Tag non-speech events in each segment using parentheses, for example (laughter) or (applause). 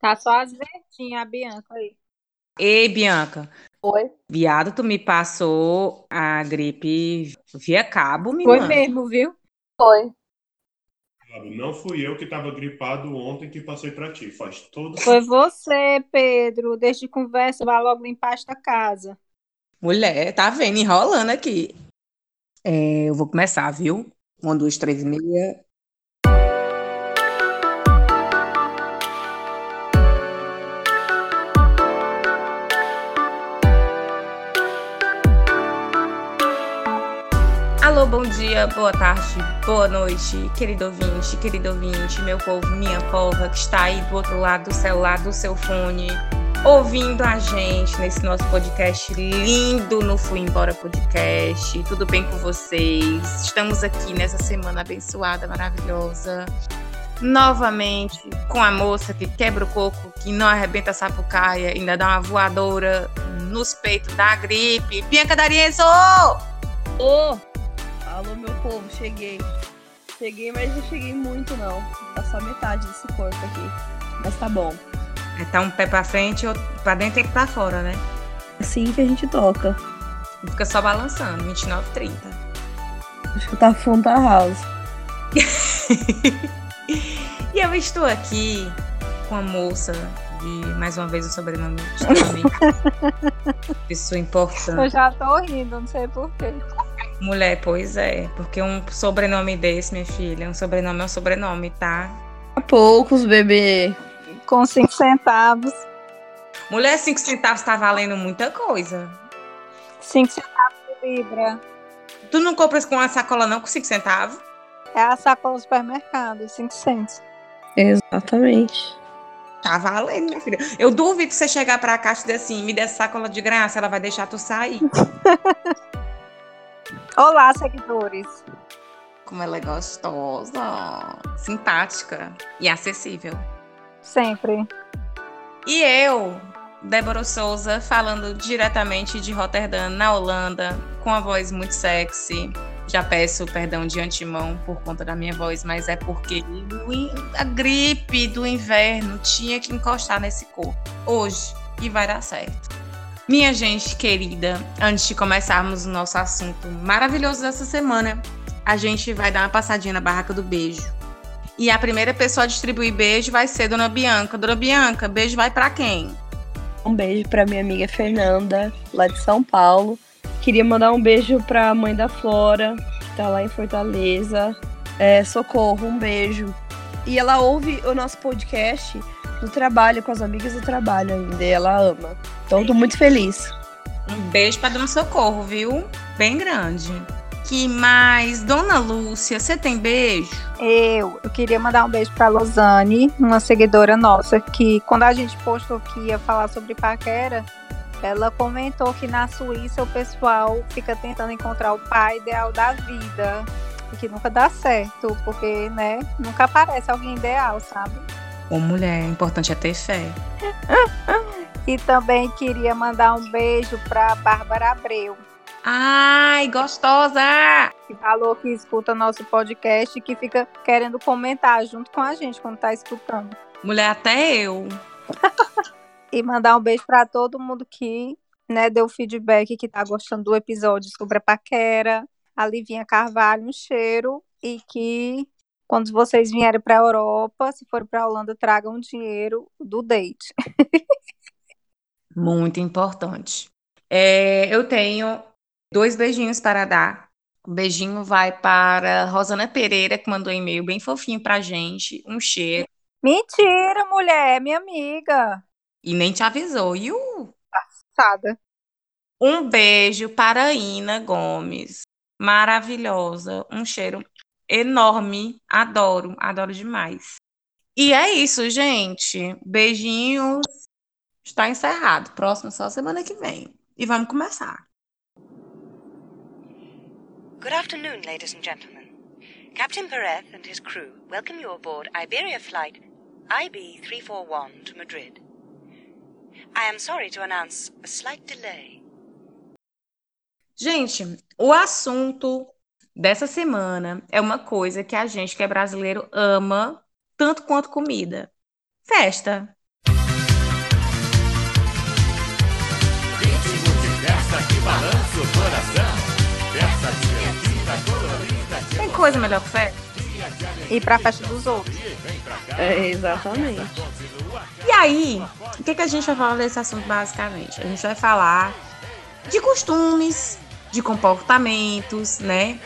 Tá só as verdinhas, a Bianca aí. Ei, Bianca. Oi. Viado, tu me passou a gripe via cabo, minha Foi mesmo, viu? Foi. Não fui eu que estava gripado ontem que passei para ti. Faz todo. Foi você, Pedro. Deixa de conversa, vai logo limpar esta casa. Mulher, tá vendo? Enrolando aqui. É, eu vou começar, viu? Um, dois, três e meia. Alô, bom dia, boa tarde, boa noite, querido ouvinte, querido ouvinte, meu povo, minha pova, que está aí do outro lado do celular, do seu fone, ouvindo a gente nesse nosso podcast lindo no Fui Embora Podcast. Tudo bem com vocês? Estamos aqui nessa semana abençoada, maravilhosa. Novamente com a moça que quebra o coco, que não arrebenta a sapucaia, ainda dá uma voadora nos peitos da gripe. Bianca D'Arienzo! Ô! Alô, meu povo, cheguei. Cheguei, mas não cheguei muito, não. Tá só metade desse corpo aqui. Mas tá bom. É, Tá um pé pra frente outro pra dentro e pra fora, né? Assim que a gente toca. Fica só balançando, 29, 30. Acho que tá fundo da house. (laughs) E eu estou aqui com a moça de, mais uma vez, o sobrenome (laughs) pessoa Eu importante. já tô rindo, não sei porquê. Mulher, pois é, porque um sobrenome desse, minha filha, um sobrenome é um sobrenome, tá? Há poucos, bebê. Com cinco centavos. Mulher, cinco centavos tá valendo muita coisa. Cinco centavos por libra. Tu não compras com uma sacola não com cinco centavos? É a sacola do supermercado, cinco centos. Exatamente. Tá valendo, minha filha. Eu duvido você chegar pra cá e dizer assim, me dê essa sacola de graça, ela vai deixar tu sair. (laughs) Olá, seguidores. Como ela é gostosa, simpática e acessível. Sempre. E eu, Débora Souza, falando diretamente de Roterdã, na Holanda, com a voz muito sexy. Já peço perdão de antemão por conta da minha voz, mas é porque a gripe do inverno tinha que encostar nesse corpo. Hoje, e vai dar certo. Minha gente querida, antes de começarmos o nosso assunto maravilhoso dessa semana, a gente vai dar uma passadinha na barraca do beijo. E a primeira pessoa a distribuir beijo vai ser Dona Bianca. Dona Bianca, beijo vai pra quem? Um beijo pra minha amiga Fernanda, lá de São Paulo. Queria mandar um beijo pra mãe da Flora, que tá lá em Fortaleza. É, socorro, um beijo. E ela ouve o nosso podcast no trabalho, com as amigas do trabalho ainda. E ela ama. Então, tô muito feliz. Um beijo pra Dona Socorro, viu? Bem grande. Que mais? Dona Lúcia, você tem beijo? Eu, eu queria mandar um beijo pra Losane, uma seguidora nossa, que quando a gente postou que ia falar sobre paquera, ela comentou que na Suíça o pessoal fica tentando encontrar o pai ideal da vida. E que nunca dá certo, porque, né, nunca aparece alguém ideal, sabe? Ô, mulher, o importante é ter fé. (laughs) E também queria mandar um beijo pra Bárbara Abreu, Ai, gostosa! que falou que escuta nosso podcast e que fica querendo comentar junto com a gente quando tá escutando. Mulher, até eu. (laughs) E mandar um beijo pra todo mundo que né, deu feedback que tá gostando do episódio sobre a paquera. A Livinha Carvalho, um cheiro. E que quando vocês vierem pra Europa, se for pra Holanda, tragam dinheiro do date. Muito importante. É, eu tenho dois beijinhos para dar. O beijinho vai para Rosana Pereira, que mandou um e-mail bem fofinho pra gente. Um cheiro. Mentira, mulher, é minha amiga. E nem te avisou. E o Sada. Um beijo para a Ina Gomes. Maravilhosa. Um cheiro enorme. Adoro, adoro demais. E é isso, gente. Beijinhos. Está encerrado. Próximo só semana que vem. E vamos começar. Good afternoon, ladies and gentlemen. Captain Perez and his crew welcome you aboard Iberia flight IB 341 to Madrid. I am sorry to announce a slight delay. Gente, o assunto dessa semana é uma coisa que a gente que é brasileiro ama tanto quanto comida. Festa. Ritmo de festa que balança o coração. Festa divertida, colorida. Tem coisa melhor que festa? Ir pra festa dos outros. É, exatamente. E aí, o que, que a gente vai falar desse assunto basicamente? A gente vai falar de costumes, de comportamentos, né?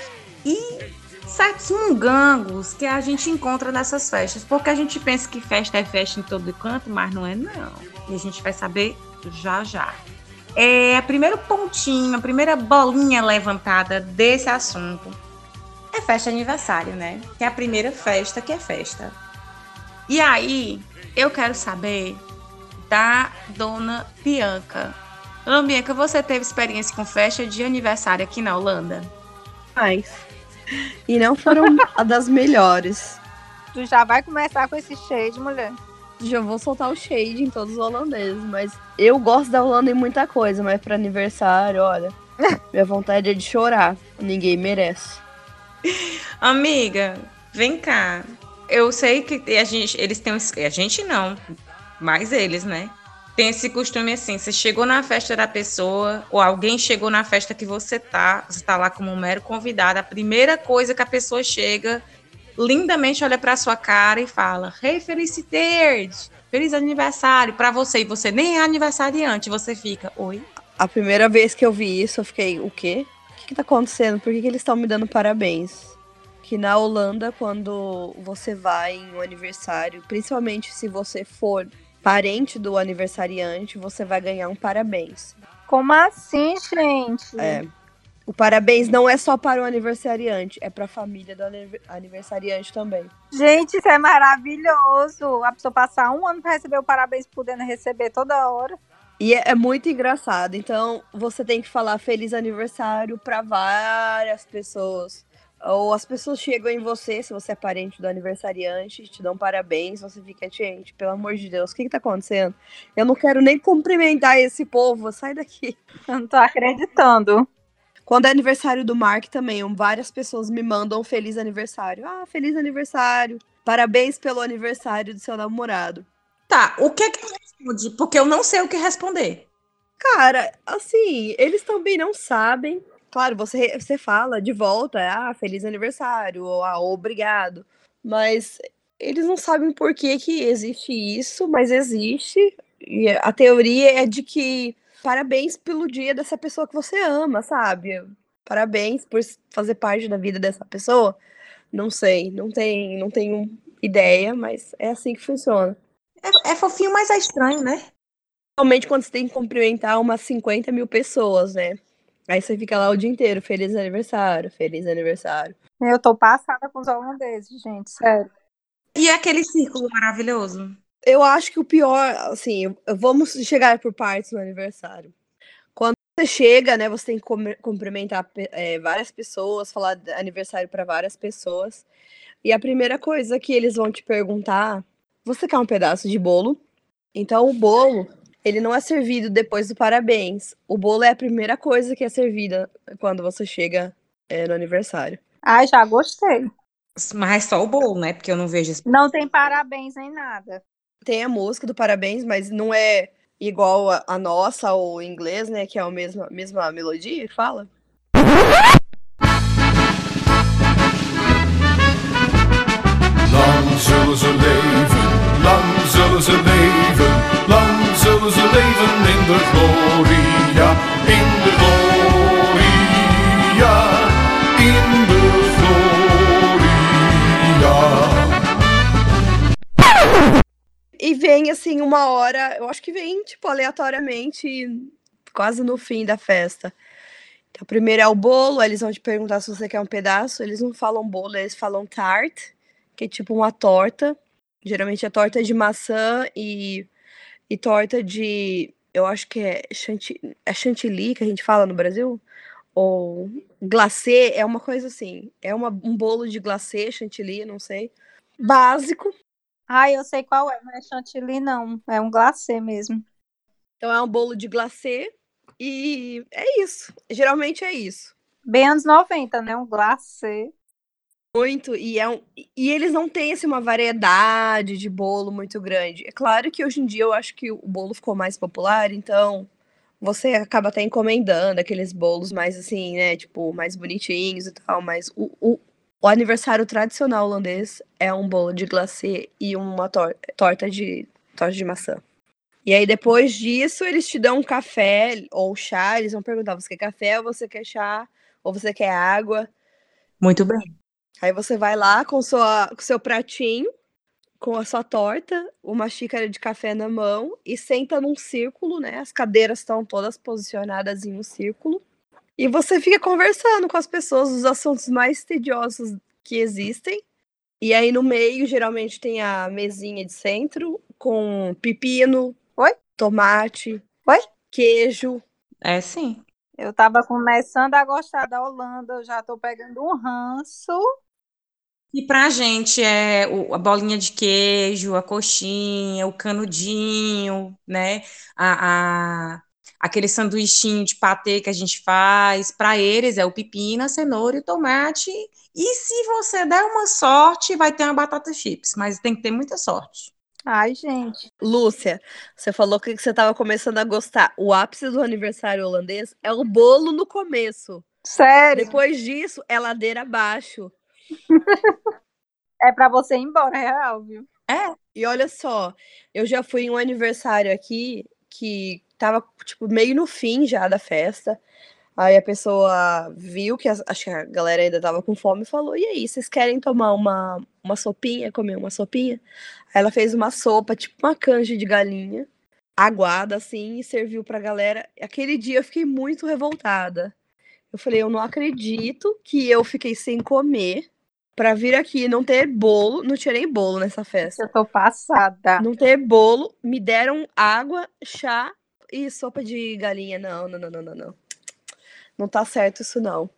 E certos mungangos que a gente encontra nessas festas. Porque a gente pensa que festa é festa em todo canto, mas não é não. E a gente vai saber já já. É, o primeiro pontinho, a primeira bolinha levantada desse assunto é festa aniversário, né? Que é a primeira festa que é festa. E aí, eu quero saber da dona Bianca. Dona Bianca, você teve experiência com festa de aniversário aqui na Holanda? Mas. E não foram (laughs) a das melhores. Tu já vai começar com esse shade, mulher. Já vou soltar o shade em todos os holandeses, mas eu gosto da Holanda em muita coisa, mas pra aniversário, olha, (laughs) minha vontade é de chorar. Ninguém merece. (laughs) Amiga, vem cá. Eu sei que a gente, eles têm. A gente não, mas eles, né? Tem esse costume assim: você chegou na festa da pessoa, ou alguém chegou na festa que você tá, você tá lá como um mero convidado. A primeira coisa que a pessoa chega, lindamente olha pra sua cara e fala: Hey, Felicitades! Feliz aniversário pra você. E você nem é aniversariante, você fica: Oi? A primeira vez que eu vi isso, eu fiquei, o quê? O que, que tá acontecendo? Por que, que eles estão me dando parabéns? Que na Holanda, quando você vai em um aniversário, principalmente se você for parente do aniversariante, você vai ganhar um parabéns. Como assim, gente? É. O parabéns não é só para o aniversariante, é para a família do aniver- aniversariante também. Gente, isso é maravilhoso. A pessoa passar um ano pra receber o parabéns, podendo receber toda hora. E é, é muito engraçado. Então, você tem que falar feliz aniversário para várias pessoas. Ou as pessoas chegam em você, se você é parente do aniversariante, te dão parabéns, você fica, gente, pelo amor de Deus, o que que tá acontecendo? Eu não quero nem cumprimentar esse povo, sai daqui. (laughs) Eu não tô acreditando. Quando é aniversário do Mark também, várias pessoas me mandam um feliz aniversário. Ah, feliz aniversário. Parabéns pelo aniversário do seu namorado. Tá, o que é que eu respondi? Porque eu não sei o que responder. Cara, assim, eles também não sabem. Claro, você, você fala de volta, ah, feliz aniversário, ou ah, obrigado. Mas eles não sabem por que, que existe isso, mas existe. E a teoria é de que parabéns pelo dia dessa pessoa que você ama, sabe? Parabéns por fazer parte da vida dessa pessoa. Não sei, não tem, não tenho ideia, mas é assim que funciona. É, é fofinho, mas é estranho, né? Principalmente quando você tem que cumprimentar umas 50 mil pessoas, né? Aí você fica lá o dia inteiro, feliz aniversário, feliz aniversário. Eu tô passada com os holandeses, gente, sério. E aquele círculo maravilhoso? Eu acho que o pior, assim, vamos chegar por partes no aniversário. Quando você chega, né, você tem que cum- cumprimentar é, várias pessoas, falar aniversário para várias pessoas. E a primeira coisa que eles vão te perguntar, você quer um pedaço de bolo? Então o bolo, ele não é servido depois do parabéns. O bolo é a primeira coisa que é servida quando você chega é, no aniversário. Ai, já gostei. Mas só o bolo, né? Porque eu não vejo esse. Não tem parabéns nem nada. tem a música do parabéns, mas não é igual a, a nossa ou em inglês, né? Que é a mesma, mesma melodia fala. Lang de gloria, in gloria, in gloria. E vem assim uma hora, eu acho que vem, tipo, aleatoriamente, quase no fim da festa. Então, primeiro é o bolo, eles vão te perguntar se você quer um pedaço. Eles não falam bolo, eles falam tart, que é tipo uma torta. Geralmente é torta de maçã e, e torta de. Eu acho que é, chanti, é chantilly que a gente fala no Brasil. Ou glacê, é uma coisa assim. É uma, um bolo de glacê, chantilly, não sei. Básico. Ai, eu sei qual é, não é chantilly, não. É um glacê mesmo. Então é um bolo de glacê e é isso. Geralmente é isso. Bem anos 90, né? Um glacê. Muito, e, é um, e eles não têm assim, uma variedade de bolo muito grande. É claro que hoje em dia eu acho que o bolo ficou mais popular, então você acaba até encomendando aqueles bolos mais assim, né? Tipo, mais bonitinhos e tal, mas o, o, o aniversário tradicional holandês é um bolo de glacê e uma tor torta de torta de maçã. E aí, depois disso, eles te dão um café ou chá. Eles vão perguntar: você quer café ou você quer chá? Ou você quer água? Muito bem. Aí você vai lá com, sua, com seu pratinho, com a sua torta, uma xícara de café na mão e senta num círculo, né? As cadeiras estão todas posicionadas em um círculo. E você fica conversando com as pessoas os assuntos mais tediosos que existem. E aí no meio, geralmente, tem a mesinha de centro com pepino, Oi? tomate, Oi? queijo. É sim. Eu tava começando a gostar da Holanda, eu já tô pegando um ranço. E pra gente é o- a bolinha de queijo, a coxinha, o canudinho, né? A, a- aquele sanduichinho de patê que a gente faz. Pra eles é o pepino, a cenoura e o tomate. E se você der uma sorte, vai ter uma batata chips, mas tem que ter muita sorte. Ai, gente. Lúcia, você falou que você estava começando a gostar. O ápice do aniversário holandês é o bolo no começo. Sério. Depois disso, é ladeira abaixo. É pra você ir embora, é real, viu? É, E olha só, eu já fui em um aniversário aqui que tava, tipo, meio no fim já da festa. Aí a pessoa viu que as- acho que a galera ainda tava com fome e falou: E aí, vocês querem tomar uma, uma sopinha? Comer uma sopinha? Aí ela fez uma sopa, tipo uma canja de galinha, aguada assim, e serviu pra galera. Aquele dia eu fiquei muito revoltada. Eu falei: Eu não acredito que eu fiquei sem comer pra vir aqui e não ter bolo. Não nem bolo nessa festa Eu tô passada. não ter bolo, me deram água, chá e sopa de galinha. Não, não, não, não, não, não. Não tá certo isso não.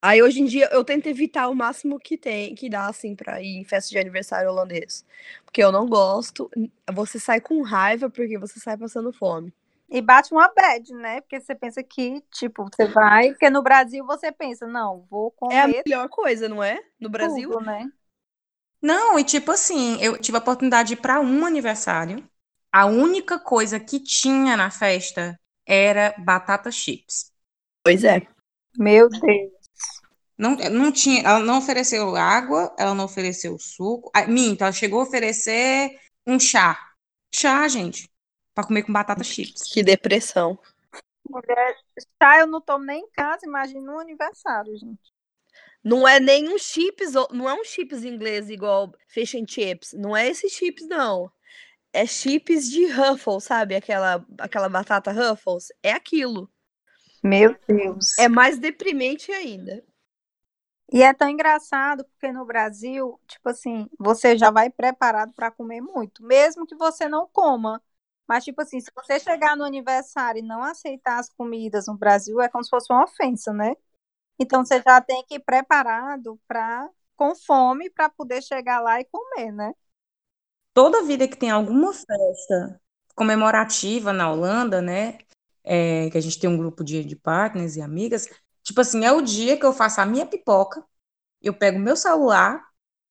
Aí hoje em dia eu tento evitar o máximo que tem, que dá assim pra ir em festa de aniversário holandês. Porque eu não gosto. Você sai com raiva porque você sai passando fome. E bate uma bad, né? Porque você pensa que, tipo, você vai. Porque no Brasil você pensa, não, vou É a comer melhor coisa, não é? No Brasil. tudo, né? Não, e tipo assim, eu tive a oportunidade de ir para um aniversário. A única coisa que tinha na festa era batata chips. Pois é. Meu Deus. Não, não tinha, ela não ofereceu água, ela não ofereceu suco. Ah, minto, ela chegou a oferecer um chá. Chá, gente, para comer com batata chips. Que depressão. Mulher, chá eu não tomo nem em casa, imagina no aniversário, gente. Não é nem um chips, não é um chips inglês igual fish and chips. Não é esse chips, não. É chips de Ruffles, sabe? Aquela, aquela batata Ruffles. É aquilo. Meu Deus. É mais deprimente ainda. E é tão engraçado porque no Brasil, tipo assim, você já vai preparado para comer muito, mesmo que você não coma. Mas, tipo assim, se você chegar no aniversário e não aceitar as comidas no Brasil, é como se fosse uma ofensa, né? Então você já tem que ir preparado para com fome para poder chegar lá e comer, né? Toda vida que tem alguma festa comemorativa na Holanda, né? é, que a gente tem um grupo de, de partners e amigas, tipo assim, é o dia que eu faço a minha pipoca, eu pego meu celular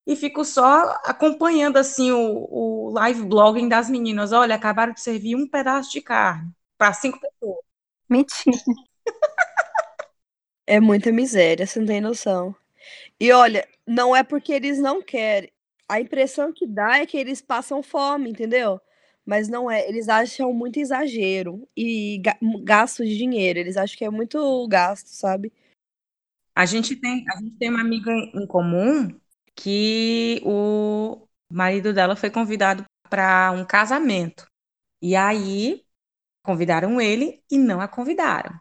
e fico só acompanhando assim o, o live blogging das meninas. Olha, acabaram de servir um pedaço de carne para cinco pessoas. Mentira. É muita miséria, você não tem noção. E olha, não é porque eles não querem. A impressão que dá é que eles passam fome, entendeu? Mas não é. Eles acham muito exagero e ga- gasto de dinheiro. Eles acham que é muito gasto, sabe? A gente tem, a gente tem uma amiga em em comum que o marido dela foi convidado para um casamento. E aí convidaram ele e não a convidaram.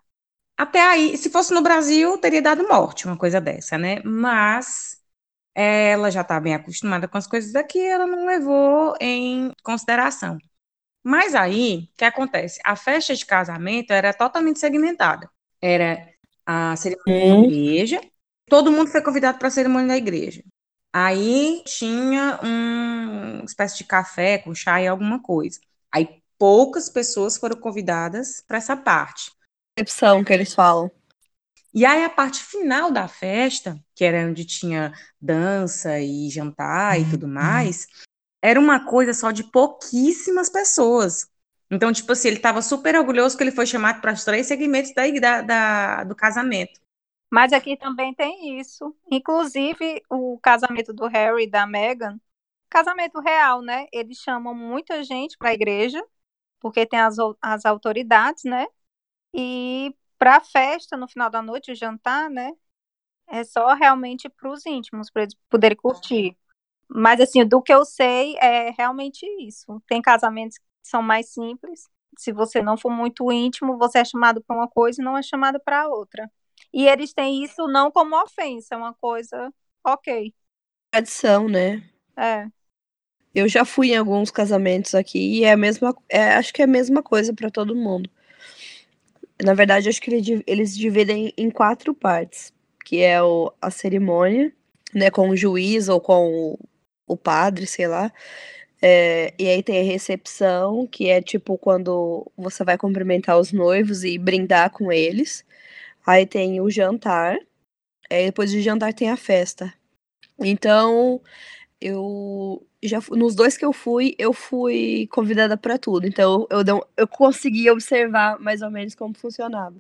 Até aí, se fosse no Brasil, teria dado morte, uma coisa dessa, né? Mas ela já está bem acostumada com as coisas daqui, ela não levou em consideração. Mas aí, o que acontece? A festa de casamento era totalmente segmentada. Era a cerimônia da igreja, todo mundo foi convidado para a cerimônia da igreja. Aí tinha um- uma espécie de café com chá e alguma coisa. Aí poucas pessoas foram convidadas para essa parte. Recepção que eles falam. E aí, a parte final da festa, que era onde tinha dança e jantar e tudo mais, era uma coisa só de pouquíssimas pessoas. Então, tipo assim, ele estava super orgulhoso que ele foi chamado para os três segmentos da, da, da, do casamento. Mas aqui também tem isso. Inclusive, o casamento do Harry e da Meghan, casamento real, né? Eles chamam muita gente para a igreja, porque tem as, as autoridades, né? E para a festa, no final da noite, o jantar, né? É só realmente para os íntimos, para eles poderem curtir. Mas, assim, do que eu sei, é realmente isso. Tem casamentos que são mais simples. Se você não for muito íntimo, você é chamado para uma coisa e não é chamado para outra. E eles têm isso não como ofensa, é uma coisa ok. Tradição, né? É. Eu já fui em alguns casamentos aqui e é a mesma, é, acho que é a mesma coisa para todo mundo. Na verdade, acho que eles dividem em quatro partes, que é o, a cerimônia, né, com o juiz ou com o, o padre, sei lá. É, e aí tem a recepção, que é tipo quando você vai cumprimentar os noivos e brindar com eles. Aí tem o jantar. Aí depois do jantar tem a festa. Então, eu já nos dois que eu fui, eu fui convidada para tudo. Então, eu, eu, eu consegui observar mais ou menos como funcionava.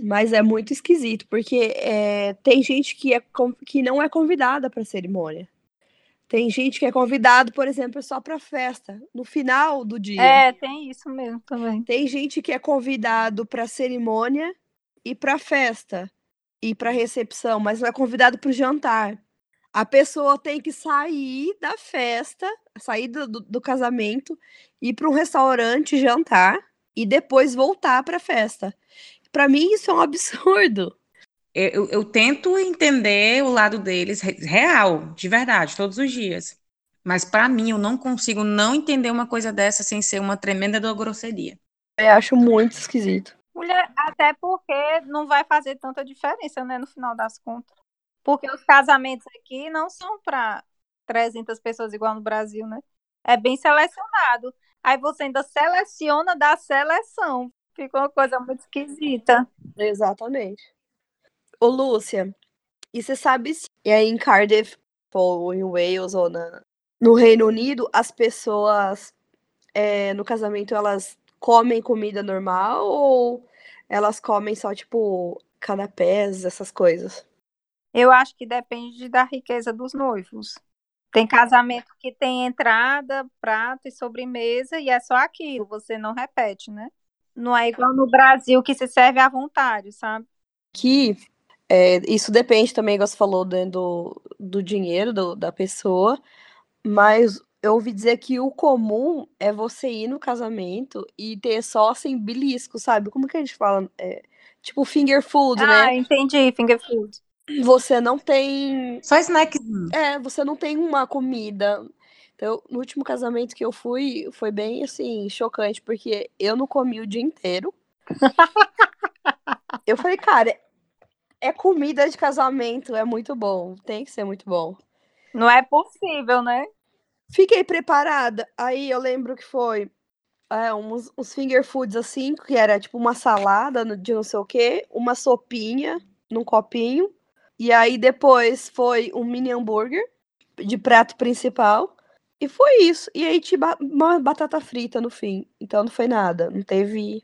Mas é muito esquisito, porque é, tem gente que, é, que não é convidada para cerimônia. Tem gente que é convidado, por exemplo, só para festa, no final do dia. É, tem isso mesmo também. Tem gente que é convidado para cerimônia e para festa e para recepção, mas não é convidado para o jantar. A pessoa tem que sair da festa, sair do, do, do casamento, ir para um restaurante jantar e depois voltar para a festa. Para mim isso é um (laughs) absurdo eu, eu, tento entender o lado deles real, de verdade, todos os dias. Mas para mim, eu não consigo não entender uma coisa dessa sem ser uma tremenda grosseria. Eu acho muito esquisito. Mulher, até porque não vai fazer tanta diferença, né, no final das contas. Porque os casamentos aqui não são para 300 pessoas igual no Brasil, né? É bem selecionado. Aí você ainda seleciona da seleção. Fica uma coisa muito esquisita. Exatamente. Ô, Lúcia, e você sabe se aí em Cardiff, ou em Wales, ou na, no Reino Unido, as pessoas é, no casamento elas comem comida normal ou elas comem só, tipo, canapés, essas coisas? Eu acho que depende da riqueza dos noivos. Tem casamento que tem entrada, prato e sobremesa e é só aquilo, você não repete, né? Não é igual no Brasil que se serve à vontade, sabe? Que é, isso depende também, como você falou, né, do, do dinheiro do, da pessoa, mas eu ouvi dizer que o comum é você ir no casamento e ter só assim, belisco, sabe? Como que a gente fala? É, tipo finger food, ah, né? Ah, entendi, finger food. Você não tem. Só snack. É, você não tem uma comida. Então, no último casamento que eu fui, foi bem assim, chocante, porque eu não comi o dia inteiro. eu falei, cara, é comida de casamento, é muito bom. Tem que ser muito bom. Não é possível, né? Fiquei preparada. Aí eu lembro que foi é, uns, uns finger foods assim, que era tipo uma salada de não sei o quê, uma sopinha num copinho. E aí depois foi um mini hambúrguer de prato principal. E foi isso. E aí tinha uma batata frita no fim. Então não foi nada. Não teve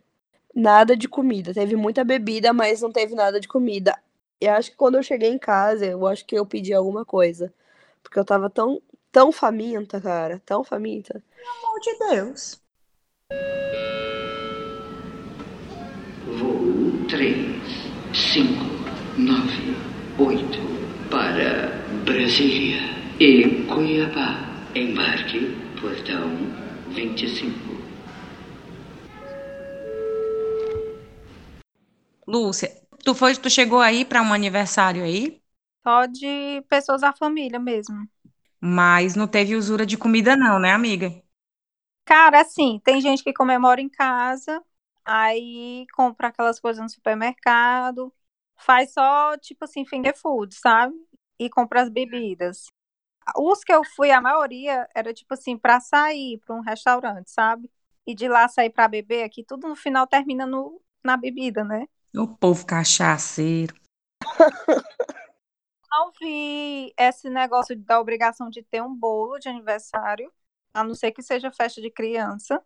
nada de comida. Teve muita bebida, mas não teve nada de comida. E acho que quando eu cheguei em casa, eu acho que eu pedi alguma coisa. Porque eu tava tão, tão faminta, cara. Tão faminta. Pelo amor de Deus. Voo 3, 5, 9, 8 para Brasília e Cuiabá. Embarque, portão 25. Lúcia, Tu foi, tu chegou aí para um aniversário aí? Só de pessoas da família mesmo. Mas não teve usura de comida não, né, amiga? Cara, assim, tem gente que comemora em casa, aí compra aquelas coisas no supermercado, faz só, tipo assim, finger food, sabe? E compra as bebidas. Os que eu fui, a maioria, era tipo assim, para sair para um restaurante, sabe? E de lá sair para beber aqui, tudo no final termina no, na bebida, né? O povo cachaceiro. (laughs) Não vi esse negócio da obrigação de ter um bolo de aniversário, a não ser que seja festa de criança.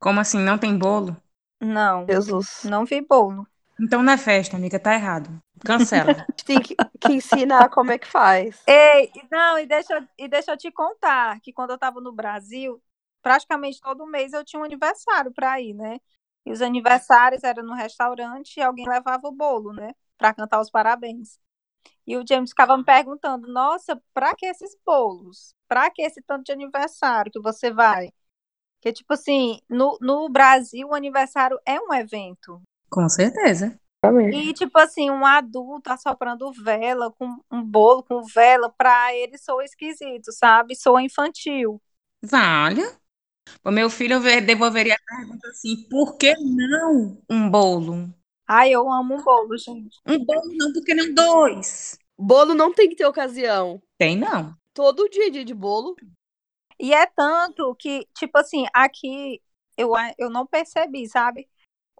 Como assim, não tem bolo? Não, Jesus. não vi bolo. Então não é festa, amiga, tá errado. Cancela. A (laughs) gente tem que, que ensinar como é que faz. Ei, não, e deixa, eu- e deixa eu te contar que quando eu tava no Brasil, praticamente todo mês eu tinha um aniversário pra ir, né? E os aniversários eram no restaurante e alguém levava o bolo, né? Pra cantar os parabéns. E o James ficava me perguntando: Nossa, pra que esses bolos? Pra que esse tanto de aniversário que você vai? Porque, tipo assim, no, no Brasil, o aniversário é um evento. Com certeza. E, tipo assim, um adulto assoprando vela com um bolo com vela, pra ele soa esquisito, sabe? Soa infantil. Vale. O meu filho devolveria a pergunta assim: por que não um bolo? Ai, eu amo um bolo, gente. Um bolo não, por que não dois? Bolo não tem que ter ocasião. Tem não. Todo dia é dia de bolo. E é tanto que, tipo assim, aqui eu, eu não percebi, sabe?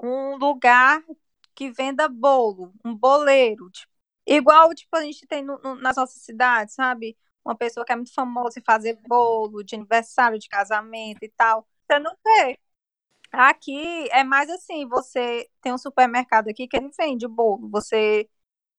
Um lugar que venda bolo, um boleiro. tipo, igual, tipo, a gente tem no- no- nas nossas cidades, sabe? Uma pessoa que é muito famosa em fazer bolo de aniversário, de casamento e tal. Você não vê. Aqui é mais assim, você tem um supermercado aqui que ele vende bolo. Você,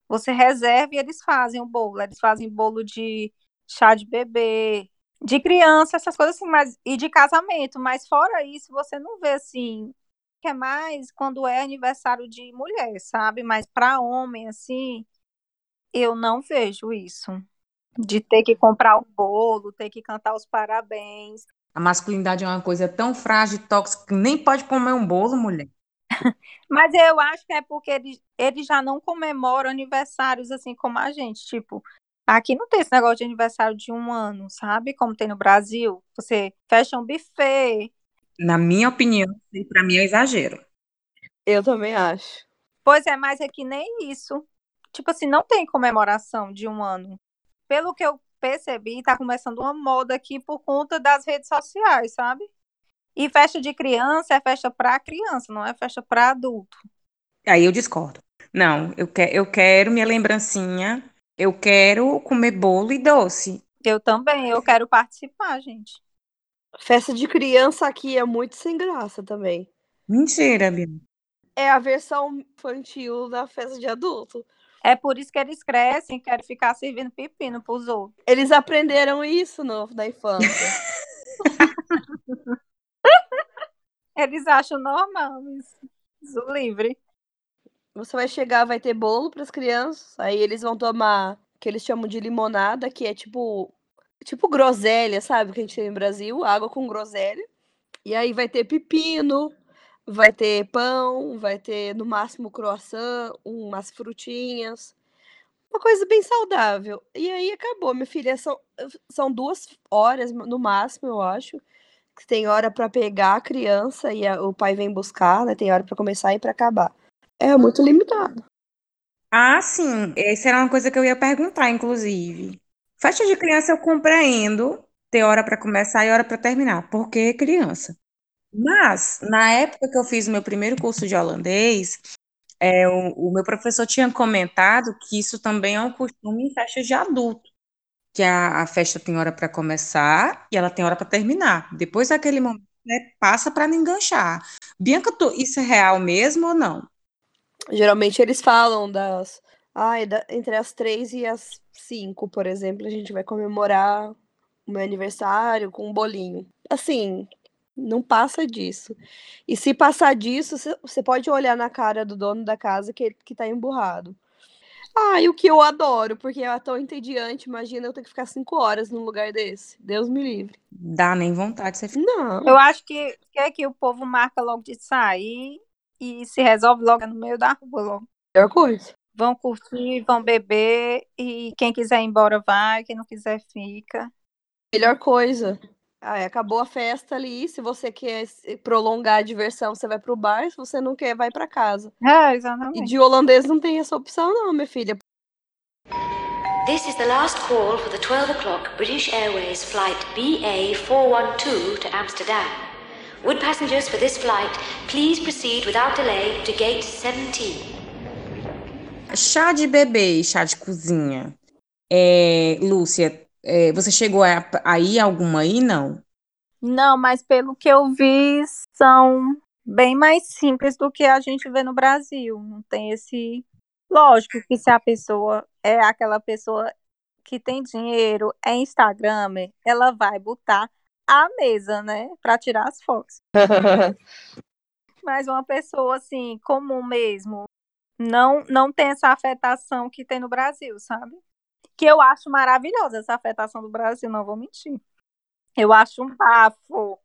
você reserva e eles fazem o bolo. Eles fazem bolo de chá de bebê, de criança, essas coisas assim, mas e de casamento, mas fora isso, você não vê assim, que é mais quando é aniversário de mulher, sabe? Mas para homem assim, eu não vejo isso. De ter que comprar o bolo, ter que cantar os parabéns. A masculinidade é uma coisa tão frágil e tóxica que nem pode comer um bolo, mulher. (laughs) Mas eu acho que é porque eles, eles já não comemoram aniversários assim como a gente. Tipo, aqui não tem esse negócio de aniversário de um ano, sabe? Como tem no Brasil. Você fecha um buffet. Na minha opinião, e pra mim é exagero. Eu também acho. Pois é, mas é que nem isso. Tipo assim, não tem comemoração de um ano. Pelo que eu percebi, tá começando uma moda aqui por conta das redes sociais, sabe? E festa de criança é festa pra criança, não é festa pra adulto. Aí eu discordo. Não, eu, que, eu quero minha lembrancinha, eu quero comer bolo e doce. Eu também, eu quero participar, gente. Festa de criança aqui é muito sem graça também. Mentira, Bia. É a versão infantil da festa de adulto. É por isso que eles crescem e querem ficar servindo pepino pros outros. Eles aprenderam isso no, na infância. (laughs) Eles acham normal isso. Isso livre. Você vai chegar, vai ter bolo para as crianças, aí eles vão tomar o que eles chamam de limonada, que é tipo tipo groselha, sabe? Que a gente tem no Brasil, água com groselha. E aí vai ter pepino, vai ter pão, vai ter no máximo croissant, umas frutinhas. Uma coisa bem saudável. E aí acabou, minha filha. São, são duas horas no máximo, eu acho. Que tem hora para pegar a criança e a- o pai vem buscar, né? Tem hora para começar e para acabar. É muito limitado. Ah, sim. Essa era uma coisa que eu ia perguntar, inclusive. Festa de criança eu compreendo ter hora para começar e hora para terminar, porque é criança. Mas, na época que eu fiz o meu primeiro curso de holandês, é, o, o meu professor tinha comentado que isso também é um costume em festas de adulto, que a, a festa tem hora para começar e ela tem hora para terminar. Depois daquele momento, né, passa para não enganchar. Bianca, tu- isso é real mesmo ou não? Geralmente eles falam das. Ai, da- entre as três e as cinco, por exemplo, a gente vai comemorar o meu aniversário com um bolinho. Assim, não passa disso. E se passar disso, você- pode olhar na cara do dono da casa que, que tá emburrado. Ah, e o que eu adoro, porque é tão entediante. Imagina eu ter que ficar cinco horas num lugar desse. Deus me livre. Dá nem vontade de você ficar. Não. Eu acho que, que é que o povo marca logo de sair e se resolve logo no meio da rua logo. Melhor coisa. Vão curtir, vão beber e quem quiser ir embora vai, quem não quiser fica. Melhor coisa. Ah, acabou a festa ali. Se você quer prolongar a diversão, você vai pro bar. Se você não quer, vai pra casa. É, E exatamente. de holandês não tem essa opção, não, minha filha. This is the last call for the 12 o'clock British Airways flight BA412 to Amsterdam. Would passengers for this flight please proceed without delay to gate 17? Chá de bebê e chá de cozinha. É, Lúcia, é, você chegou a, a ir alguma aí? Não. Não, mas pelo que eu vi, são bem mais simples do que a gente vê no Brasil. Não tem esse. Lógico que se a pessoa é aquela pessoa que tem dinheiro, é Instagram, ela vai botar a mesa, né, para tirar as fotos. (laughs) Mas uma pessoa assim, comum mesmo, não não tem essa afetação que tem no Brasil, sabe? Que eu acho maravilhosa essa afetação do Brasil, não vou mentir. Eu acho um bafo, o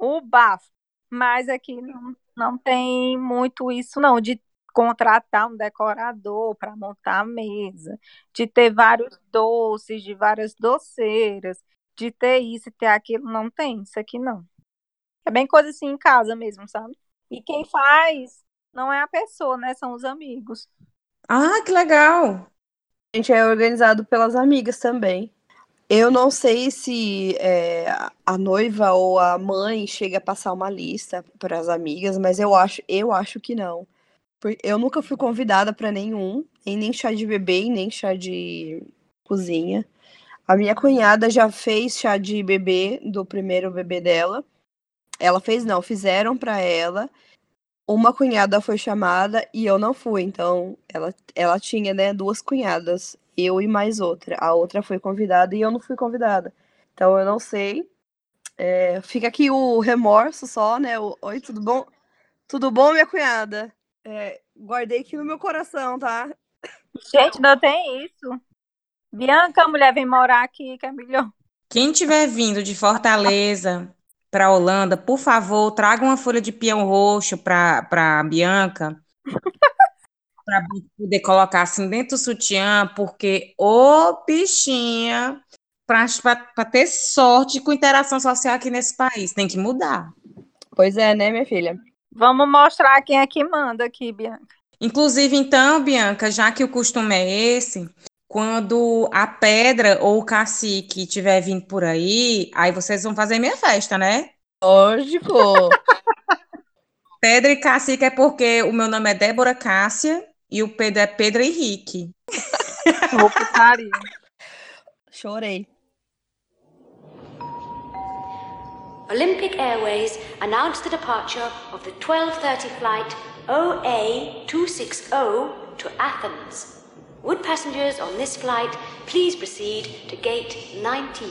um bafo. Mas aqui não, não tem muito isso, não, de contratar um decorador para montar a mesa, de ter vários doces, de várias doceiras, de ter isso e ter aquilo, não tem, isso aqui não. É bem coisa assim em casa mesmo, sabe? E quem faz não é a pessoa, né? São os amigos. Ah, que legal! Gente é organizado pelas amigas também. Eu não sei se é, a noiva ou a mãe chega a passar uma lista para as amigas, mas eu acho, eu acho que não. Eu nunca fui convidada para nenhum, nem chá de bebê, nem chá de cozinha. A minha cunhada já fez chá de bebê do primeiro bebê dela. Ela fez, não, fizeram para ela. Uma cunhada foi chamada e eu não fui, então ela, ela tinha, né, duas cunhadas eu e mais outra. A outra foi convidada e eu não fui convidada. Então eu não sei. É, fica aqui o remorso só, né? O, Oi, tudo bom? Tudo bom, minha cunhada? É, guardei aqui no meu coração, tá? Gente, não tem isso. Bianca, a mulher vem morar aqui, que é melhor. Quem tiver vindo de Fortaleza para Holanda, por favor, traga uma folha de peão roxo para Bianca (laughs) para poder colocar assim dentro do sutiã, porque ô bichinha, para ter sorte com interação social aqui nesse país, tem que mudar. Pois é, né, minha filha? Vamos mostrar quem é que manda aqui, Bianca. Inclusive, então, Bianca, já que o costume é esse, quando a pedra ou o cacique estiver vindo por aí, aí vocês vão fazer minha festa, né? Lógico! (laughs) Pedra e cacique é porque o meu nome é Débora Cássia e o Pedro é Pedro Henrique. (laughs) Ô, putaria. Chorei. Olympic Airways announced the departure of the 12:30 flight OA260 to Athens. Would passengers on this flight please proceed to gate 19?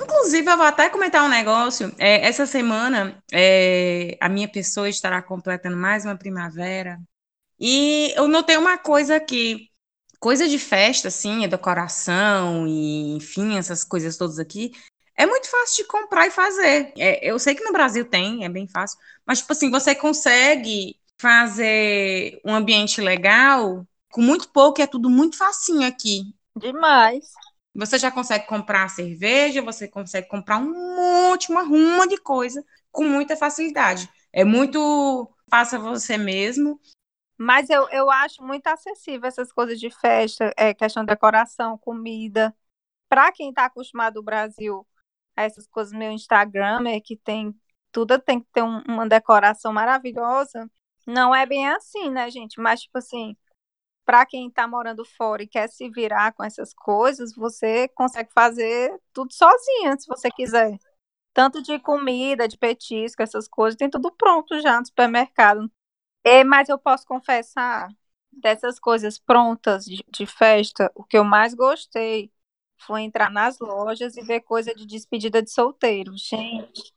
Inclusive, eu vou até comentar um negócio. É, essa semana, é, a minha pessoa estará completando mais uma primavera. E eu notei uma coisa aqui, coisa de festa, assim, decoração e, enfim, essas coisas todas aqui, é muito fácil de comprar e fazer. É, eu sei que no Brasil tem, é bem fácil, mas, tipo assim, você consegue fazer um ambiente legal com muito pouco, é tudo muito facinho aqui. Demais. Você já consegue comprar cerveja, você consegue comprar um monte, uma ruma de coisa com muita facilidade. É muito faça você mesmo mas eu, eu acho muito acessível essas coisas de festa, é, questão de decoração, comida. Para quem está acostumado no Brasil a essas coisas, meu Instagram é que tem tudo tem que ter um, uma decoração maravilhosa. Não é bem assim, né, gente? Mas, tipo assim, para quem está morando fora e quer se virar com essas coisas, você consegue fazer tudo sozinha, se você quiser. Tanto de comida, de petisco, essas coisas, tem tudo pronto já no supermercado. É, mas eu posso confessar, dessas coisas prontas de, de festa, o que eu mais gostei foi entrar nas lojas e ver coisa de despedida de solteiro. Gente,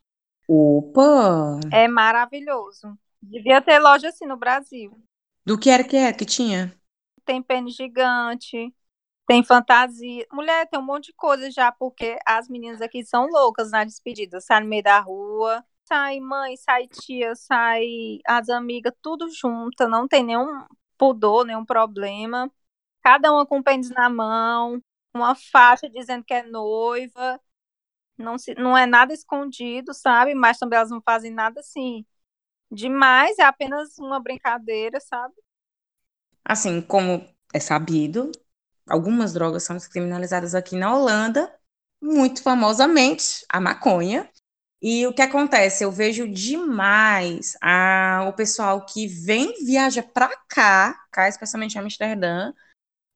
Opa! é maravilhoso. Devia ter loja assim no Brasil. Do que era que era que tinha? Tem pênis gigante, tem fantasia. Mulher, tem um monte de coisa já, porque as meninas aqui são loucas na despedida. Sai no meio da rua, sai mãe, sai tia, sai as amigas, tudo junta, não tem nenhum pudor, nenhum problema. Cada uma com o pênis na mão, uma faixa dizendo que é noiva. Não, se, não é nada escondido, sabe? Mas também elas não fazem nada assim demais, é apenas uma brincadeira, sabe? Assim, como é sabido, algumas drogas são descriminalizadas aqui na Holanda, muito famosamente a maconha. E o que acontece? Eu vejo demais a, o pessoal que vem, viaja para cá, cá, especialmente Amsterdã,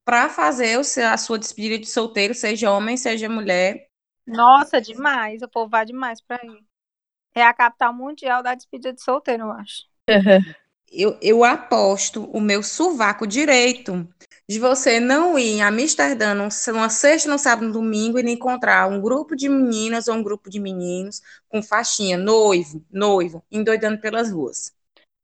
para fazer o seu- a sua despedida de solteiro, seja homem, seja mulher. Nossa, demais. O povo vai demais pra ir. É a capital mundial da despedida de solteiro, eu acho. Eu, eu aposto o meu sovaco direito de você não ir em Amsterdã num- numa sexta, no sábado, no domingo e encontrar um grupo de meninas ou um grupo de meninos com faixinha, noivo, noivo, endoidando pelas ruas.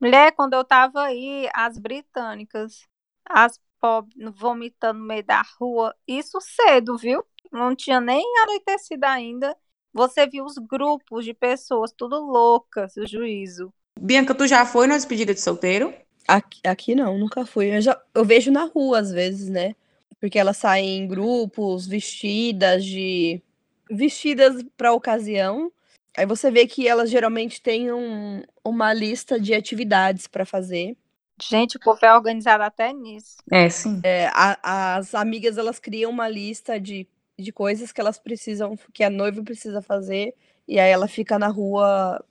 Mulher, quando eu tava aí, as britânicas, as pobres vomitando no meio da rua, isso cedo, viu? Não tinha nem anoitecido ainda. Você viu os grupos de pessoas, tudo loucas, o juízo. Bianca, tu já foi na despedida de solteiro? Aqui, aqui não, nunca fui. Eu, já, eu vejo na rua às vezes, né? Porque elas saem em grupos, vestidas de. vestidas pra ocasião. Aí você vê que elas geralmente têm um- uma lista de atividades pra fazer. Gente, o povo é organizado até nisso. É, sim. É, a- as amigas elas criam uma lista de, de coisas que elas precisam, que a noiva precisa fazer, e aí ela fica na rua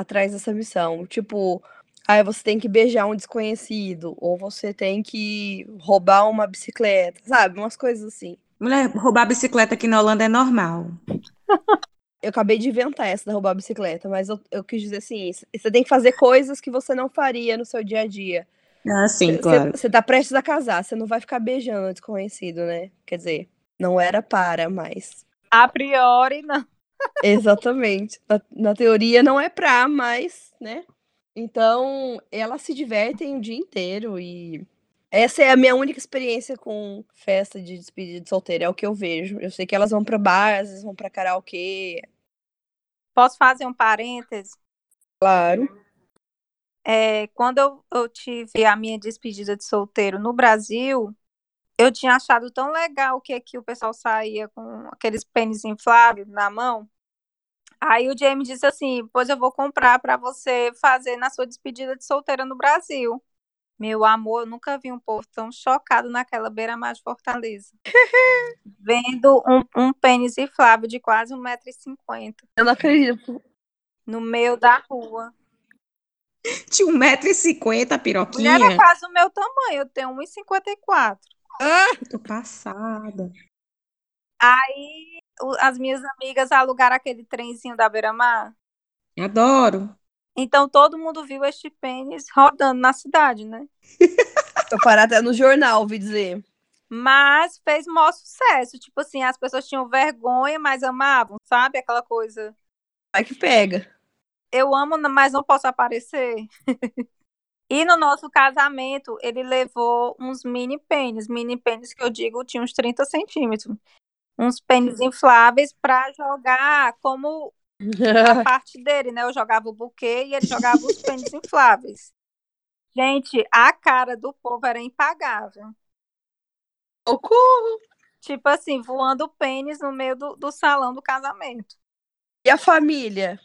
atrás dessa missão. Tipo, aí você tem que beijar um desconhecido, ou você tem que roubar uma bicicleta, sabe? Umas coisas assim. Mulher, roubar bicicleta aqui na Holanda é normal. (laughs) Eu acabei de inventar essa da roubar a bicicleta, mas eu, eu quis dizer assim: você tem que fazer coisas que você não faria no seu dia a dia. Ah, sim, Você- claro. Você tá prestes a casar, você não vai ficar beijando o desconhecido, né? Quer dizer, não era para, mas. A priori, não. Exatamente. Na, na teoria não é pra, mas, né? Então, elas se divertem o dia inteiro e essa é a minha única experiência com festa de despedida de solteiro, é o que eu vejo. Eu sei que elas vão bar, às vezes vão pra karaokê, Posso fazer um parêntese? claro. É, quando eu, eu tive a minha despedida de solteiro no Brasil, eu tinha achado tão legal que aqui o pessoal saía com aqueles pênis infláveis na mão. Aí o Jamie disse assim: Pois eu vou comprar para você fazer na sua despedida de solteira no Brasil. Meu amor, eu nunca vi um povo tão chocado naquela beira-mar de Fortaleza. (laughs) Vendo um, um pênis inflável de quase 1,50m Eu não acredito. no meio da rua. Tinha 1,50m, Mulher é piroquinha. quase o meu tamanho, eu tenho 1,54m. Eu tô passada. Aí o- as minhas amigas alugaram aquele trenzinho da Beira-Mar. Adoro. Então todo mundo viu este pênis rodando na cidade, né? (laughs) Tô parada até no jornal, ouvi dizer. Mas fez maior sucesso. Tipo assim, as pessoas tinham vergonha, mas amavam, sabe? Aquela coisa. Vai que pega. Eu amo, mas não posso aparecer. (laughs) E no nosso casamento, ele levou uns mini pênis. Mini pênis que eu digo tinha uns 30 centímetros. Uns pênis infláveis para jogar como a (laughs) parte dele, né? Eu jogava o buquê e ele jogava os pênis infláveis. Gente, a cara do povo era impagável. Socorro! Tipo assim, voando pênis no meio do, do salão do casamento. E a família?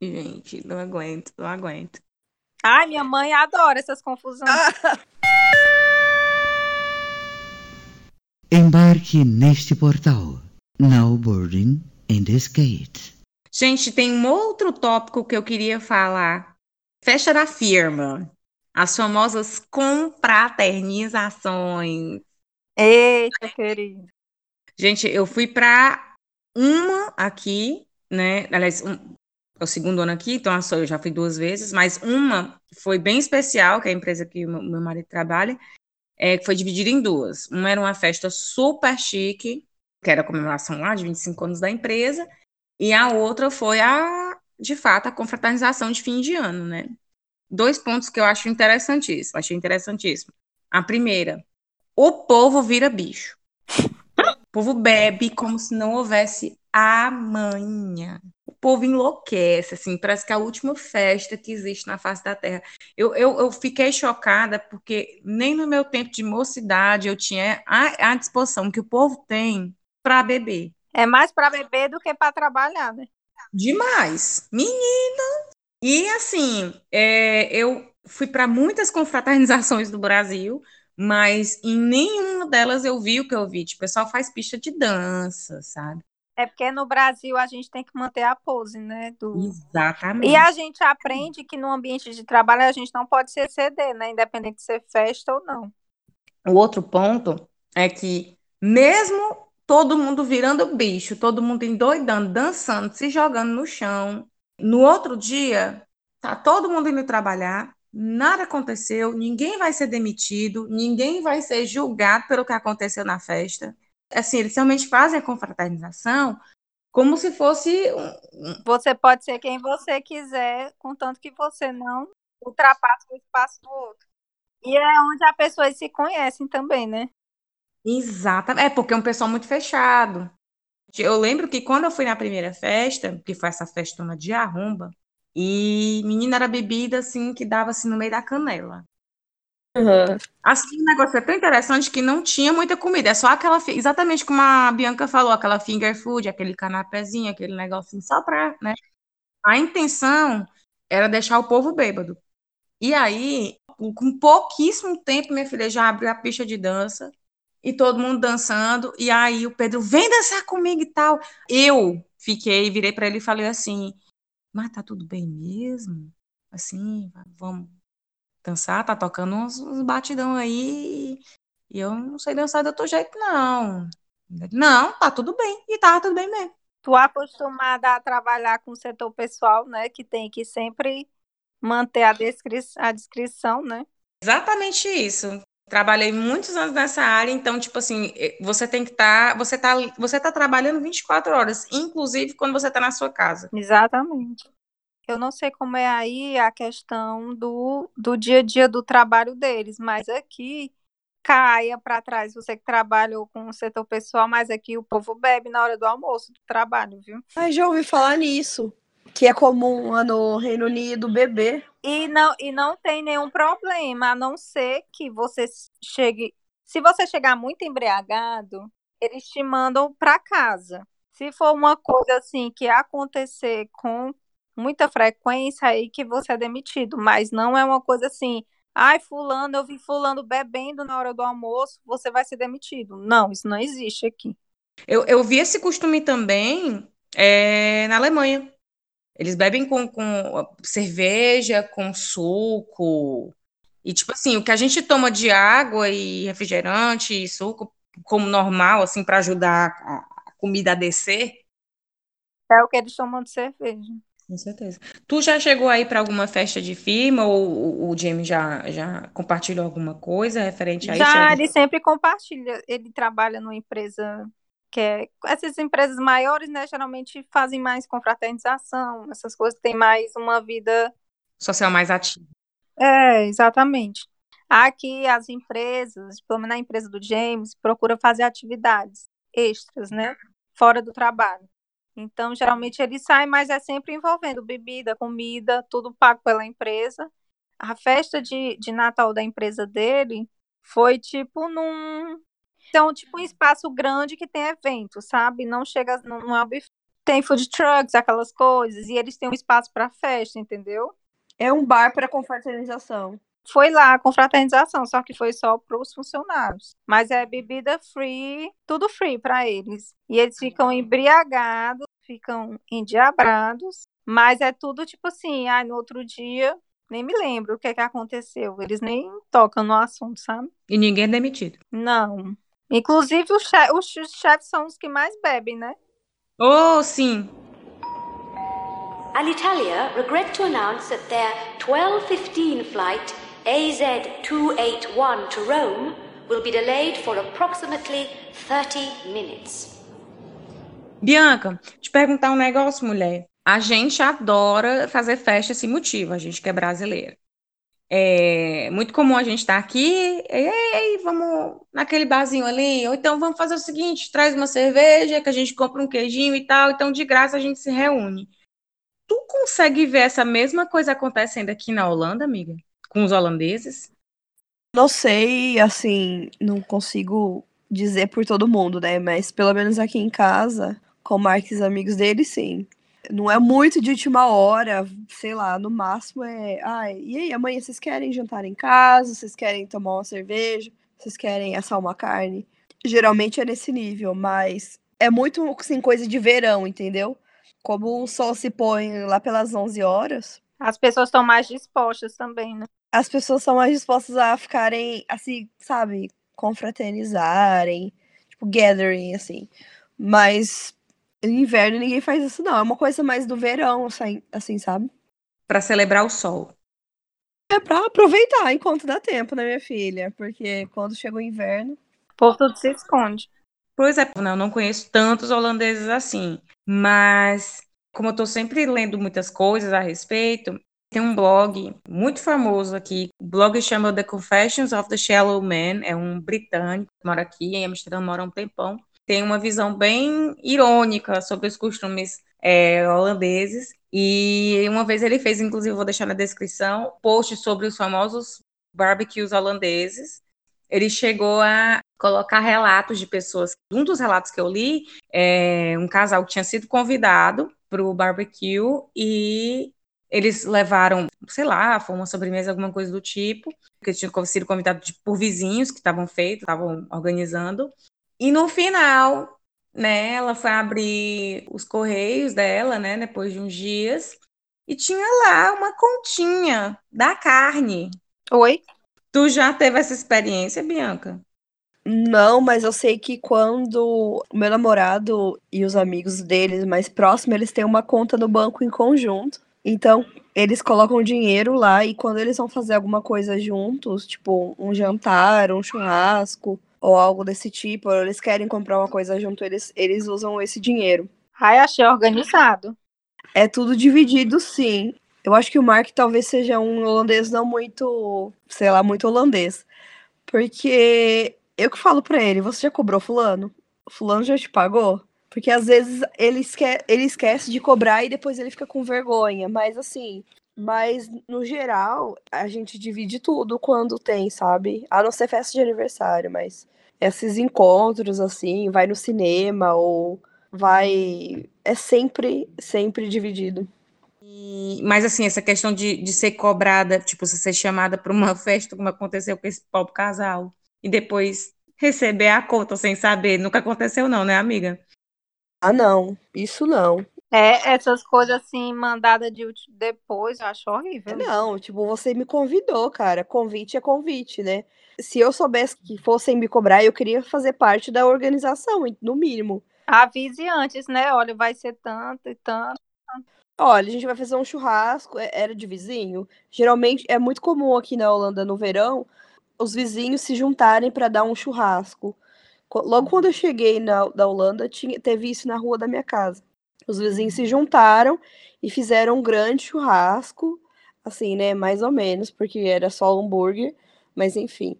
Gente, não aguento, não aguento. Ai, minha mãe adora essas confusões. (laughs) Embarque neste portal. Now boarding in this gate. Gente, tem um outro tópico que eu queria falar. Festa da firma. As famosas confraternizações. Eita, querido. Gente, eu fui para uma aqui, né? Aliás, um, é o segundo ano aqui, então só eu já fui duas vezes, mas uma foi bem especial, que é a empresa que o meu, marido trabalha, é, foi dividida em duas. Uma era uma festa super chique, que era a comemoração lá de 25 anos da empresa, e a outra foi a, de fato, a confraternização de fim de ano, né? Dois pontos que eu acho interessantíssimo, achei interessantíssimo. A primeira, o povo vira bicho. O povo bebe como se não houvesse amanhã. O povo enlouquece, assim, parece que é a última festa que existe na face da Terra. Eu, eu, eu fiquei chocada porque nem no meu tempo de mocidade eu tinha a, a disposição que o povo tem para beber. É mais para beber do que para trabalhar, né? Demais. Menina! E assim, é, eu fui para muitas (laughs) confraternizações do Brasil, mas em nenhuma delas eu vi o que eu vi. Tipo, o pessoal faz pista de dança, sabe? É porque no Brasil a gente tem que manter a pose, né? Do... Exatamente. E a gente aprende que no ambiente de trabalho a gente não pode se exceder, né? Independente de ser festa ou não. O outro ponto é que, mesmo todo mundo virando bicho, todo mundo endoidando, dançando, se jogando no chão, no outro dia, tá todo mundo indo trabalhar, nada aconteceu, ninguém vai ser demitido, ninguém vai ser julgado pelo que aconteceu na festa. Assim, eles realmente fazem a confraternização como se fosse um, Você pode ser quem você quiser, contanto que você não ultrapasse o espaço do outro. E é onde as pessoas se conhecem também, né? Exatamente. É porque é um pessoal muito fechado. Eu lembro que quando eu fui na primeira festa, que foi essa festona de arromba, e menina era bebida assim que dava assim no meio da canela. Uhum. Assim, o negócio é tão interessante que não tinha muita comida, é só aquela, exatamente como a Bianca falou, aquela finger food, aquele canapézinho, aquele negocinho só pra, né? A intenção era deixar o povo bêbado. E aí, com pouquíssimo tempo, minha filha já abriu a pista de dança e todo mundo dançando. E aí o Pedro, vem dançar comigo e tal. Eu fiquei, virei pra ele e falei assim: Mas tá tudo bem mesmo? Assim, vamos dançar, tá tocando uns, uns batidão aí. E eu não sei dançar de outro jeito, não. Não, tá tudo bem. E tava tudo bem mesmo. Tu acostumada a trabalhar com o setor pessoal, né? Que tem que sempre manter a, descri a descrição, né? Exatamente isso. Trabalhei muitos anos nessa área, então, tipo assim, eh, você tem que estar, você tá, você tá trabalhando 24 horas, inclusive quando você tá na sua casa. Exatamente. Eu não sei como é aí a questão do, do dia a dia do trabalho deles, mas aqui caia para trás você que trabalhou com o setor pessoal, mas aqui o povo bebe na hora do almoço do trabalho, viu? Mas já ouvi falar nisso. Que é comum lá no Reino Unido beber. E não, e não tem nenhum problema, a não ser que você chegue. Se você chegar muito embriagado, eles te mandam para casa. Se for uma coisa assim que acontecer com muita frequência, aí que você é demitido. Mas não é uma coisa assim, ai, fulano, eu vi fulano bebendo na hora do almoço, você vai ser demitido. Não, isso não existe aqui. Eu, eu vi esse costume também é, na Alemanha. Eles bebem com, com cerveja, com suco. E, tipo assim, o que a gente toma de água e refrigerante e suco como normal, assim, para ajudar a comida a descer, É o que eles tomam de cerveja. com certeza. Tu já chegou aí para alguma festa de firma ou o, Jamie já, já compartilhou alguma coisa referente a isso? Já ele sempre compartilha. Ele trabalha numa empresa que é. Essas empresas maiores, né, geralmente fazem mais confraternização, essas coisas, tem mais uma vida. Social mais ativo. É, exatamente. Aqui as empresas, pelo menos na empresa do James, procura fazer atividades extras, né? Fora do trabalho. Então, geralmente ele sai, mas é sempre envolvendo bebida, comida, tudo pago pela empresa. A festa de, de Natal da empresa dele foi tipo num. Então, tipo um espaço grande que tem evento, sabe? Não chega. Não, não é um buffet. Tem food trucks, aquelas coisas, e eles têm um espaço para festa, entendeu? É um bar para confraternização. Foi lá a confraternização, só que foi só para os funcionários. Mas é bebida free, tudo free para eles. E eles ficam embriagados, ficam endiabrados, mas é tudo tipo assim, ah, no outro dia, nem me lembro o que é que aconteceu. Eles nem tocam no assunto, sabe? E ninguém é demitido. Não. Inclusive, os, che os chefes são os que mais bebem, né? Oh, sim. Alitalia regret to announce that their 1215 flight AZ281 to Rome will be delayed for approximately 30 minutes. Bianca, te perguntar um negócio, mulher. A gente adora fazer festa sem motivo, a gente que é brasileira. É muito comum a gente estar aqui, ei, ei, vamos naquele barzinho ali, ou então vamos fazer o seguinte, traz uma cerveja, que a gente compra um queijinho e tal, então de graça a gente se reúne. Tu consegue ver essa mesma coisa acontecendo aqui na Holanda, amiga? Com os holandeses? Não sei, assim, não consigo dizer por todo mundo, né? Mas pelo menos aqui em casa, com o e amigos dele, sim. Não é muito de última hora, sei lá, no máximo é. Ai, e aí, amanhã vocês querem jantar em casa? Vocês querem tomar uma cerveja? Vocês querem assar uma carne? Geralmente é nesse nível, mas é muito assim, coisa de verão, entendeu? Como o sol se põe lá pelas 11 horas, As pessoas estão mais dispostas também, né? as pessoas são mais dispostas a ficarem, assim, sabe, confraternizarem, tipo, gathering, assim. Mas inverno ninguém faz isso, não. É uma coisa mais do verão, assim, assim, sabe? Pra celebrar o sol. É pra aproveitar enquanto dá tempo, né, minha filha? Porque quando chega o inverno. O povo tudo se esconde. Pois é, não, eu não conheço tantos holandeses assim, mas como eu estou sempre lendo muitas coisas a respeito, tem um blog muito famoso aqui, o blog chama The Confessions of the Shallow Man, é um britânico que mora aqui em Amsterdã, mora há um tempão, tem uma visão bem irônica sobre os costumes é, holandeses, e uma vez ele fez, inclusive vou deixar na descrição, post sobre os famosos barbecues holandeses, ele chegou a colocar relatos de pessoas. Um dos relatos que eu li é um casal que tinha sido convidado para o barbecue e eles levaram, sei lá, foi uma sobremesa, alguma coisa do tipo, que tinham sido convidados por vizinhos que estavam feitos, estavam organizando. E no final, né, ela foi abrir os correios dela, né, depois de uns dias, e tinha lá uma continha da carne. Oi? Tu já teve essa experiência, Bianca? Não, mas eu sei que quando o meu namorado e os amigos deles mais próximos, eles têm uma conta no banco em conjunto. Então, eles colocam dinheiro lá e quando eles vão fazer alguma coisa juntos, tipo um jantar, um churrasco ou algo desse tipo, ou eles querem comprar uma coisa junto, eles, eles usam esse dinheiro. Ai, achei organizado. É tudo dividido, sim. Eu acho que o Mark talvez seja um holandês não muito, sei lá, muito holandês. Porque eu que falo pra ele, você já cobrou fulano? Fulano já te pagou? Porque às vezes ele, esque ele esquece de cobrar e depois ele fica com vergonha. Mas assim, mas no geral, a gente divide tudo quando tem, sabe? A não ser festa de aniversário, mas esses encontros, assim, vai no cinema ou vai. É sempre, sempre dividido. E- mas assim, essa questão de, de ser cobrada, tipo, você ser chamada para uma (laughs) festa, como aconteceu com esse pobre casal, e depois receber a conta sem saber, nunca aconteceu não, né, amiga? Ah, não, isso não. É, essas coisas assim, mandada de depois, eu acho horrível. Não, tipo, você me convidou, cara. Convite é convite, né? Se eu soubesse que fossem me cobrar, eu queria fazer parte da organização, no mínimo. Avise antes, né? Olha, vai ser tanto e tanto. Olha, a gente vai fazer um churrasco, é- era de vizinho. Geralmente é muito comum aqui na Holanda no verão os vizinhos se juntarem para dar um churrasco. Co- Logo quando eu cheguei na da Holanda, tinha, teve isso na rua da minha casa. Os vizinhos se juntaram e fizeram um grande churrasco, assim, né? Mais ou menos, porque era só hambúrguer, mas enfim.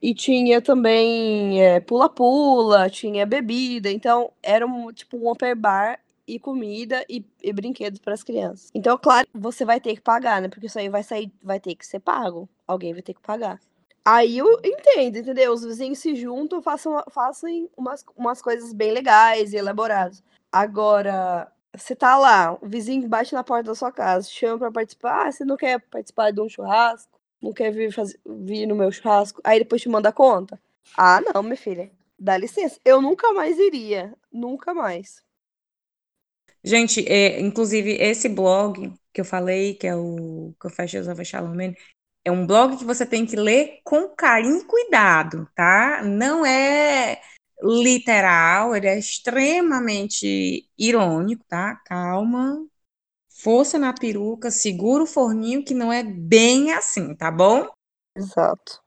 E tinha também é, pula-pula, tinha bebida, então era um, tipo um open bar e comida e, e brinquedos para as crianças. Então, claro, você vai ter que pagar, né? Porque isso aí vai sair, vai ter que ser pago. Alguém vai ter que pagar. Aí eu entendo, entendeu? Os vizinhos se juntam, façam, façam umas, umas coisas bem legais e elaboradas. Agora, você tá lá, o vizinho bate na porta da sua casa, chama pra participar. Ah, você não quer participar de um churrasco? Não quer vir, fazer, vir no meu churrasco? Aí depois te manda a conta? Ah, não, minha filha. Dá licença. Eu nunca mais iria. Nunca mais. Gente, é, inclusive esse blog que eu falei, que é o Confessions of a Shallow Man, é um blog que você tem que ler com carinho e cuidado, tá? Não é literal, ele é extremamente irônico, tá? Calma, força na peruca, segura o forninho que não é bem assim, tá bom? Exato.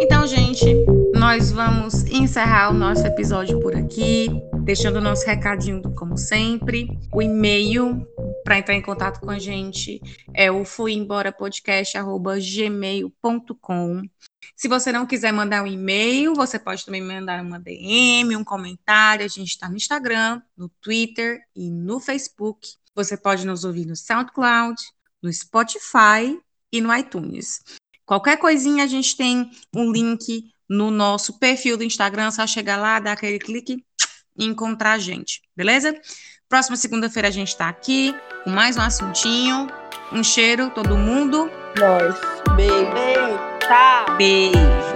Então, gente, nós vamos encerrar o nosso episódio por aqui, deixando o nosso recadinho, como sempre. O e-mail para entrar em contato com a gente é o fuemborapodcast.gmail.com. Se você não quiser mandar um e-mail, você pode também mandar uma DM, um comentário. A gente está no Instagram, no Twitter e no Facebook. Você pode nos ouvir no SoundCloud, no Spotify e no iTunes. Qualquer coisinha, a gente tem um link no nosso perfil do Instagram, só chegar lá, dar aquele clique e encontrar a gente, beleza? Próxima segunda-feira a gente está aqui com mais um assuntinho. Um cheiro, todo mundo. Nós. Beijo. Beijo. Beijo, beijo.